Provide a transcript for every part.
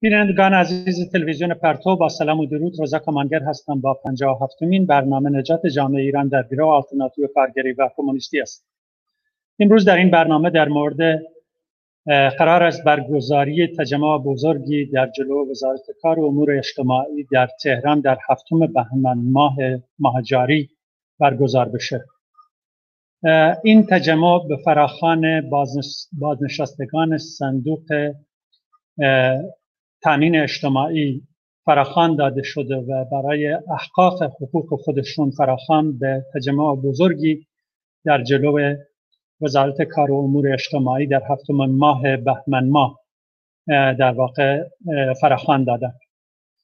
بینندگان عزیز تلویزیون پرتو با سلام و درود. رضا کمانگر هستم با 57 هفتمین برنامه نجات جامعه ایران در گروه آلترناتیو کارگری و کمونیستی است. امروز در این برنامه در مورد قرار است برگزاری تجمع بزرگی در جلو وزارت کار و امور اجتماعی در تهران در هفتم بهمن ماه جاری برگزار بشه. این تجمع به فراخان بازنشستگان صندوق تامین اجتماعی فراخان داده شده و برای احقاق حقوق خودشون فراخان به تجمع بزرگی در جلو وزارت کار و امور اجتماعی در هفتم ماه بهمن ماه در واقع فراخوان دادن.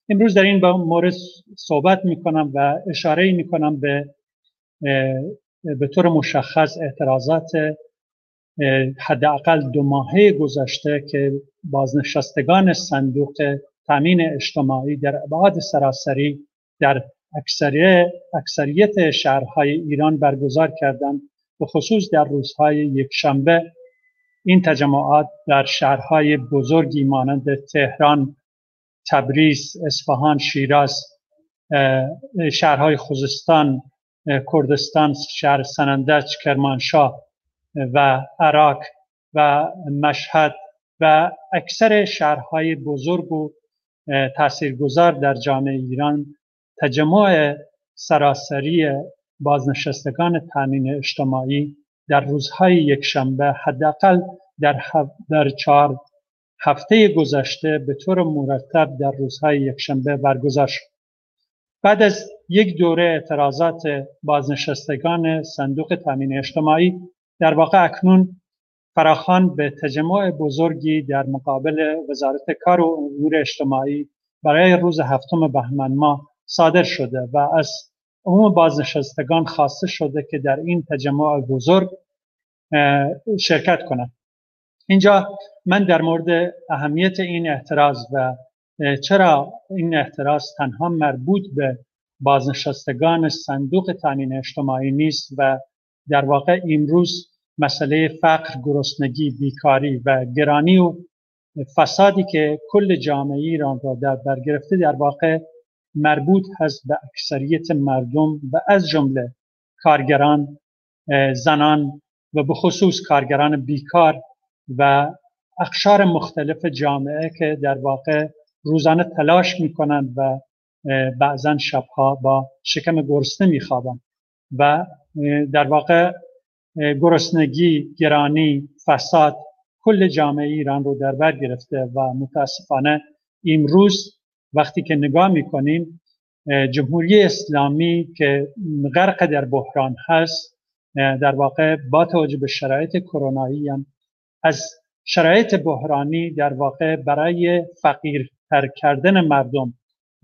امروز در این مورد صحبت می‌کنم و اشاره می‌کنم به به طور مشخص اعتراضات حداقل دو ماهه گذشته که بازنشستگان صندوق تامین اجتماعی در ابعاد سراسری در اکثریت, اکثریت شهرهای ایران برگزار کردند به خصوص در روزهای یک شنبه این تجمعات در شهرهای بزرگی مانند تهران، تبریز، اصفهان، شیراز، شهرهای خوزستان، کردستان، شهر سنندج، کرمانشاه و عراق و مشهد و اکثر شهرهای بزرگ و تاثیرگذار در جامعه ایران تجمع سراسری بازنشستگان تامین اجتماعی در روزهای یک شنبه حداقل در, در چهار هفته گذشته به طور مرتب در روزهای یک شنبه برگزار شد. بعد از یک دوره اعتراضات بازنشستگان صندوق تامین اجتماعی در واقع اکنون فراخان به تجمع بزرگی در مقابل وزارت کار و امور اجتماعی برای روز هفتم بهمن ماه صادر شده و از عموم بازنشستگان خواسته شده که در این تجمع بزرگ شرکت کنند. اینجا من در مورد اهمیت این اعتراض و چرا این اعتراض تنها مربوط به بازنشستگان صندوق تامین اجتماعی نیست و در واقع امروز مسئله فقر، گرسنگی، بیکاری و گرانی و فسادی که کل جامعه ایران را در بر گرفته در واقع مربوط هست به اکثریت مردم و از جمله کارگران زنان و به خصوص کارگران بیکار و اقشار مختلف جامعه که در واقع روزانه تلاش می‌کنند و بعضا شبها با شکم گرسنه میخوابند و در واقع گرسنگی، گرانی، فساد کل جامعه ایران رو در بر گرفته و متاسفانه امروز وقتی که نگاه می‌کنیم جمهوری اسلامی که غرق در بحران هست در واقع با توجه به شرایط کرونایی از شرایط بحرانی در واقع برای فقیرتر کردن مردم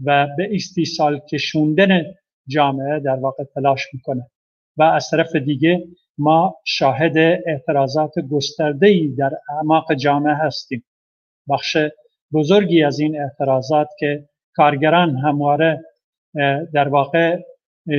و به استیصال کشوندن جامعه در واقع تلاش می‌کنه. و از طرف دیگه ما شاهد اعتراضات گسترده ای در اعماق جامعه هستیم. بخش بزرگی از این اعتراضات که کارگران همواره در واقع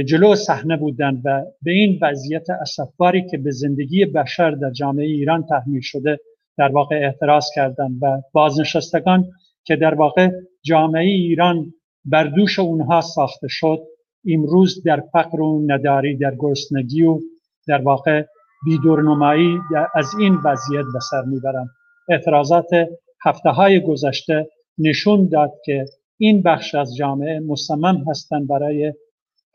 جلو صحنه بودند و به این وضعیت اسفباری که به زندگی بشر در جامعه ایران تحمیل شده در واقع اعتراض کردند و بازنشستگان که در واقع جامعه ایران بر دوش اونها ساخته شد امروز در فقر و نداری در گرسنگی و در واقع بیدورنمایی از این وضعیت به سر می‌برند اعتراضات هفته های گذشته نشون داد که این بخش از جامعه مصمم هستند برای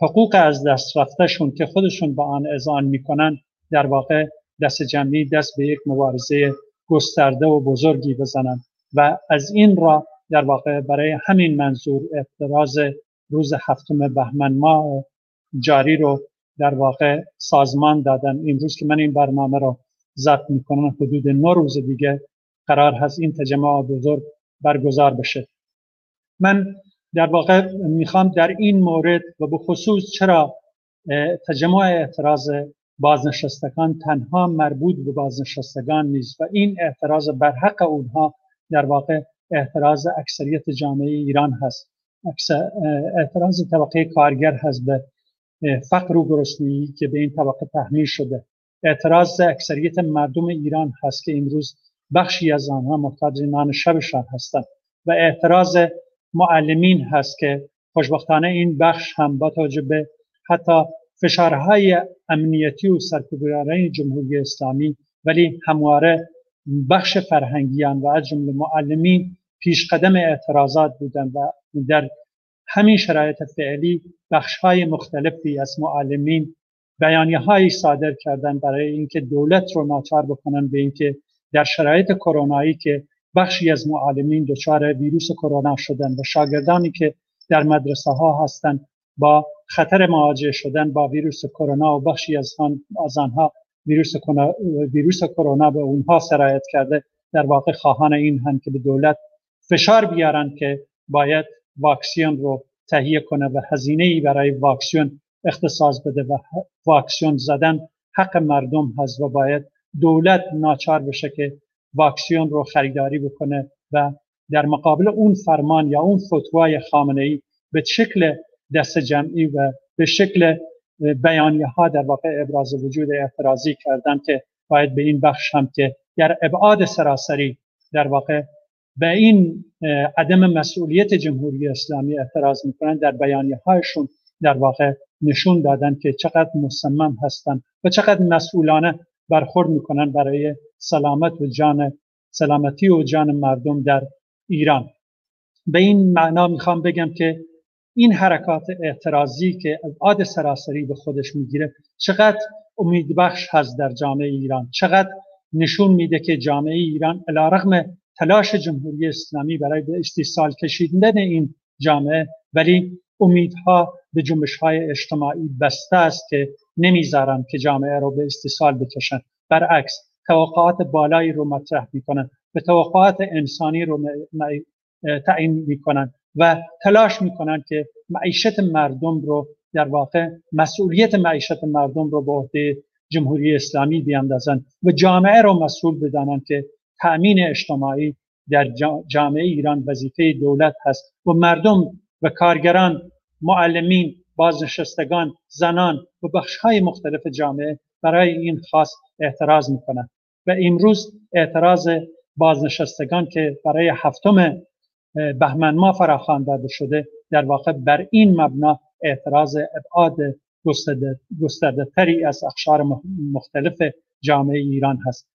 حقوق از دست رفتهشون که خودشون با آن اذعان می‌کنن در واقع دست جمعی دست به یک مبارزه گسترده و بزرگی بزنند و از این را در واقع برای همین منظور اعتراض روز هفتم بهمن ماه جاری رو در واقع سازمان دادن. امروز که من این برنامه رو ضبط می‌کنم حدود نه روز دیگه قرار هست این تجمع بزرگ برگزار بشه. من در واقع می‌خوام در این مورد و به خصوص چرا تجمع اعتراض بازنشستگان تنها مربوط به بازنشستگان نیست و این اعتراض بر حق اونها در واقع اعتراض اکثریت جامعه ایران هست. اعتراض طبقه کارگر هست به فقر و گرسنگی که به این طبقه تحمیل شده. اعتراض اکثریت مردم ایران هست که امروز بخشی از آنها محتاج نان شبشان هستند و اعتراض معلمین هست که خوشبختانه این بخش هم با توجه به حتی فشارهای امنیتی و سرکوبگران جمهوری اسلامی ولی همواره بخش فرهنگیان و از جمله معلمین پیش قدم اعتراضات بودند و در همین شرایط فعلی بخش های مختلفی از معلمین بیانیه هایی صادر کردن برای اینکه دولت رو ناچار بکنن به اینکه در شرایط کرونایی که بخشی از معلمین دچار ویروس کرونا شدن و شاگردانی که در مدرسه ها هستند با خطر مواجه شدن با ویروس کرونا و بخشی از, از آنها ویروس ویروس کرونا به اونها سرایت کرده در واقع خواهان این هم که به دولت فشار بیارن که باید واکسیون رو تهیه کنه و هزینه ای برای واکسیون اختصاص بده و واکسیون زدن حق مردم هست و باید دولت ناچار بشه که واکسیون رو خریداری بکنه و در مقابل اون فرمان یا اون فتوای خامنه ای به شکل دست جمعی و به شکل بیانیه ها در واقع ابراز وجود اعتراضی کردن که باید به این بخش هم که در ابعاد سراسری در واقع به این عدم مسئولیت جمهوری اسلامی اعتراض می‌کنن در بیانیه هایشون در واقع نشون دادن که چقدر مصمم هستند و چقدر مسئولانه برخورد می‌کنن برای سلامت و جان سلامتی و جان مردم در ایران. به این معنا می‌خوام بگم که این حرکات اعتراضی که عاد سراسری به خودش می‌گیره چقدر امیدبخش هست در جامعه ایران؟ چقدر نشون میده که جامعه ایران رغم تلاش جمهوری اسلامی برای به استیصال کشیدن این جامعه ولی امیدها به جنبش های اجتماعی بسته است که نمی‌ذارن که جامعه رو به استیصال بکشن. برعکس توقعات بالایی رو مطرح می‌کنن. به توقعات انسانی رو تعیین می‌کنن و تلاش می‌کنن که معیشت مردم رو در واقع مسئولیت معیشت مردم رو به عهده جمهوری اسلامی بیاندازن و جامعه رو مسئول بدانند که تأمین اجتماعی در جامعه ایران وظیفه دولت هست و مردم و کارگران معلمین بازنشستگان زنان و بخش های مختلف جامعه برای این خاص اعتراض می‌کنند. و امروز اعتراض بازنشستگان که برای هفتم بهمن ما فراخوان داده شده در واقع بر این مبنا اعتراض ابعاد گسترده تری از اخشار مختلف جامعه ایران هست.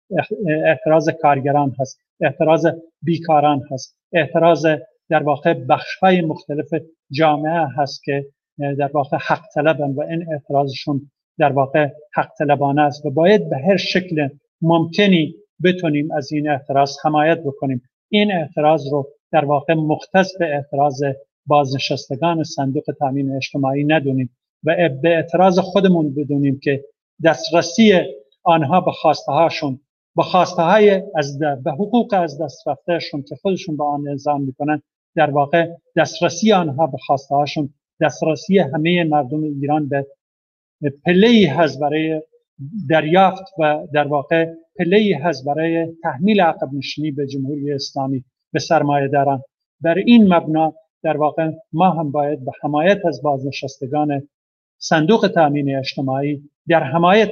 اعتراض کارگران هست. اعتراض بیکاران هست. اعتراض در واقع بخش های مختلف جامعه هست که در واقع حق طلبن و این اعتراضشون در واقع حق طلبانه است و باید به هر شکل ممکنی بتونیم از این اعتراض حمایت بکنیم. این اعتراض رو در واقع مختص به اعتراض بازنشستگان صندوق تامین اجتماعی ندونیم. و به اعتراض خودمون بدونیم که دسترسی آنها به خواسته هاشون به خواسته های از به حقوق از دست رفتهشون که خودشون به آن الزام می‌کنن در واقع دسترسی آنها به خواسته هاشون دسترسی همه مردم ایران به پله هست برای دریافت و در واقع پله هست برای تحمیل عقب نشینی به جمهوری اسلامی به سرمایه دارن بر این مبنا در واقع ما هم باید به حمایت از بازنشستگان صندوق تامین اجتماعی در حمایت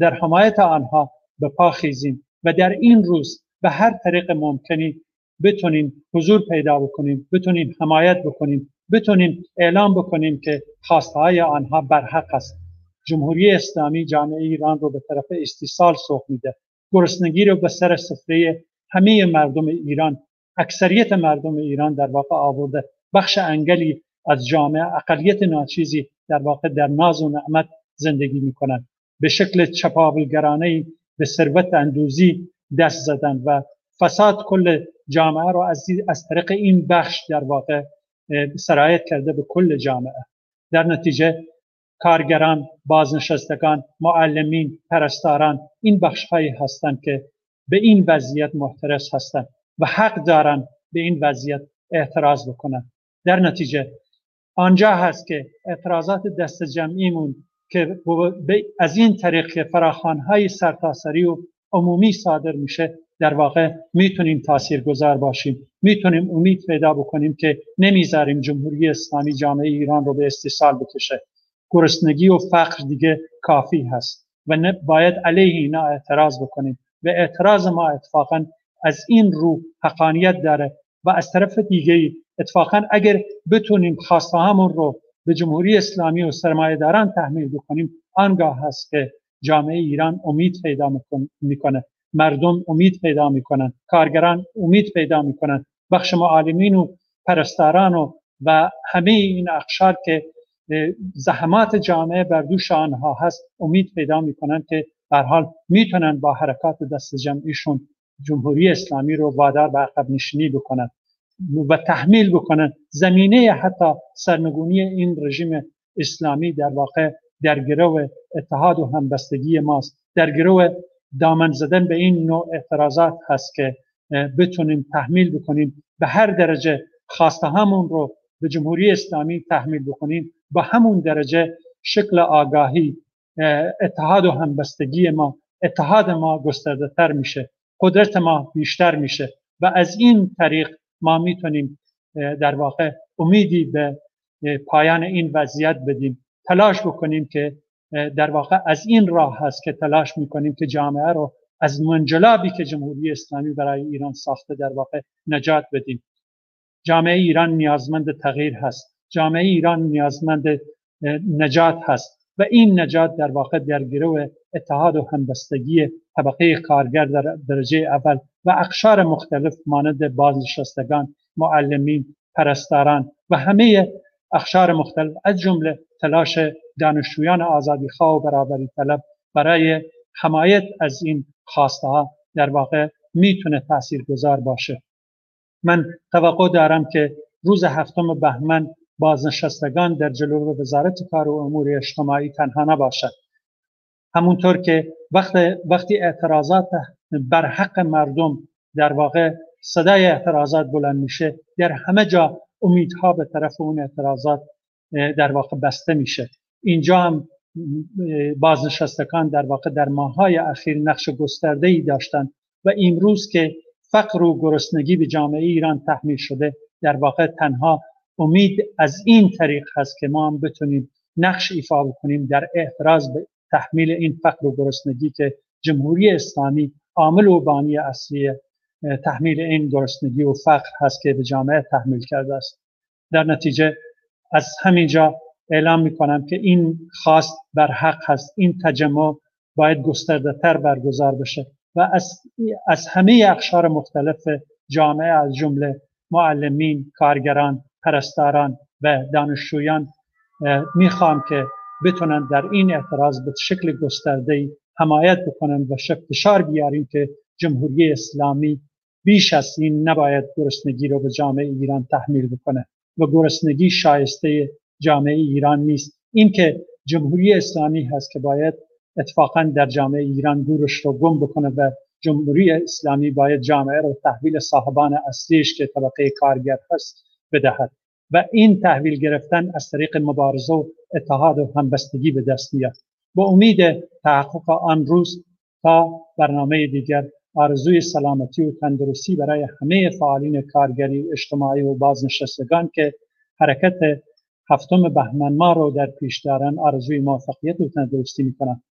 در حمایت آنها به پا خیزیم و در این روز به هر طریق ممکنی بتونیم حضور پیدا بکنیم بتونیم حمایت بکنیم بتونیم اعلام بکنیم که خواسته های آنها برحق است. جمهوری اسلامی جامعه ایران رو به طرف استیصال سوق میده. گرسنگی رو به سر سفره همه مردم ایران اکثریت مردم ایران در واقع آورده. بخش انگلی از جامعه اقلیت ناچیزی در واقع در ناز و نعمت زندگی می‌کنند. به شکل چپاولگرانه به ثروت اندوزی دست زدن و فساد کل جامعه رو از, از طریق این بخش در واقع سرایت کرده به کل جامعه. در نتیجه کارگران بازنشستگان معلمین پرستاران این بخش هایی هستند که به این وضعیت محترس هستند و حق دارن به این وضعیت اعتراض بکنن در نتیجه آنجا هست که اعتراضات دست جمعیمون که از این طریق که های سرتاسری و عمومی صادر میشه در واقع می‌تونیم گذار باشیم. می‌تونیم امید پیدا بکنیم که نمی‌ذاریم جمهوری اسلامی جامعه ایران رو به استیصال بکشه. گرسنگی و فقر دیگه کافی هست و باید علیه اینا اعتراض بکنیم. و اعتراض ما اتفاقا از این رو حقانیت داره و از طرف دیگه اتفاقا اگر بتونیم خواسته همون رو به جمهوری اسلامی و سرمایه داران تحمیل بکنیم آنگاه هست که جامعه ایران امید پیدا می‌کنه. مردم امید پیدا می‌کنن. کارگران امید پیدا می‌کنن. بخش معالمین و پرستاران و و همه این اقشار که زحمات جامعه بر دوش آنها هست امید پیدا می‌کنن که در حال می‌تونن با حرکات دست جمعیشون جمهوری اسلامی رو وادار به عقب نشینی بکنن. و تحمیل بکنن. زمینه حتی سرنگونی این رژیم اسلامی در واقع در گروه اتحاد و همبستگی ماست. در گروه دامن زدن به این نوع اعتراضات هست که بتونیم تحمیل بکنیم. به هر درجه خواسته همون رو به جمهوری اسلامی تحمیل بکنیم. با همون درجه شکل آگاهی اتحاد و همبستگی ما اتحاد ما گسترده تر میشه قدرت ما بیشتر میشه و از این طریق ما می‌تونیم در واقع امیدی به پایان این وضعیت بدیم. تلاش بکنیم که در واقع از این راه هست که تلاش می‌کنیم که جامعه رو از منجلابی که جمهوری اسلامی برای ایران ساخته در واقع نجات بدیم. جامعه ایران نیازمند تغییر هست. جامعه ایران نیازمند نجات هست. و این نجات در واقع در گروه اتحاد و همبستگی طبقه کارگر در درجه اول و اقشار مختلف مانند بازنشستگان معلمین پرستاران و همه اقشار مختلف از جمله تلاش دانشجویان آزادی خواه و برابری طلب برای حمایت از این خواسته ها در واقع می‌تونه تأثیر گذار باشه. من توقع دارم که روز هفتم بهمن بازنشستگان در جلو وزارت کار و امور اجتماعی تنها نباشد. همونطور که وقت وقتی اعتراضات بر حق مردم در واقع صدای اعتراضات بلند میشه در همه جا امیدها به طرف اون اعتراضات در واقع بسته میشه. اینجا هم بازنشستگان در واقع در ماهای اخیر نقش گسترده ای داشتند و امروز که فقر و گرسنگی به جامعه ایران تحمیل شده در واقع تنها امید از این طریق هست که ما هم بتونیم نقش ایفا بکنیم در اعتراض به تحمیل این فقر و گرسنگی که جمهوری اسلامی عامل و بانی اصلی تحمیل این گرسنگی و فقر هست که به جامعه تحمیل کرده است. در نتیجه از همینجا اعلام می‌کنم که این خواست بر حق هست. این تجمع باید گسترده تر برگزار بشه و از, از همه اقشار مختلف جامعه از جمله معلمین، کارگران، پرستاران و دانشجویان می‌خوام که بتونن در این اعتراض به شکل گسترده حمایت بکنن و فشار بیاریم که جمهوری اسلامی بیش از این نباید گرسنگی رو به جامعه ایران تحمیل بکنه و گرسنگی شایسته جامعه ایران نیست. این که جمهوری اسلامی هست که باید اتفاقا در جامعه ایران دورش رو گم بکنه و جمهوری اسلامی باید جامعه رو تحویل صاحبان اصلیش که طبقه کارگر هست بدهد. و این تحویل گرفتن از طریق مبارزه و اتحاد و همبستگی به دست میاد با امید تحقق آن روز تا برنامه دیگر آرزوی سلامتی و تندرستی برای همه فعالین کارگری اجتماعی و بازنشستگان که حرکت هفتم بهمن ما رو در پیش دارن آرزوی موفقیت و تندرستی می‌کنم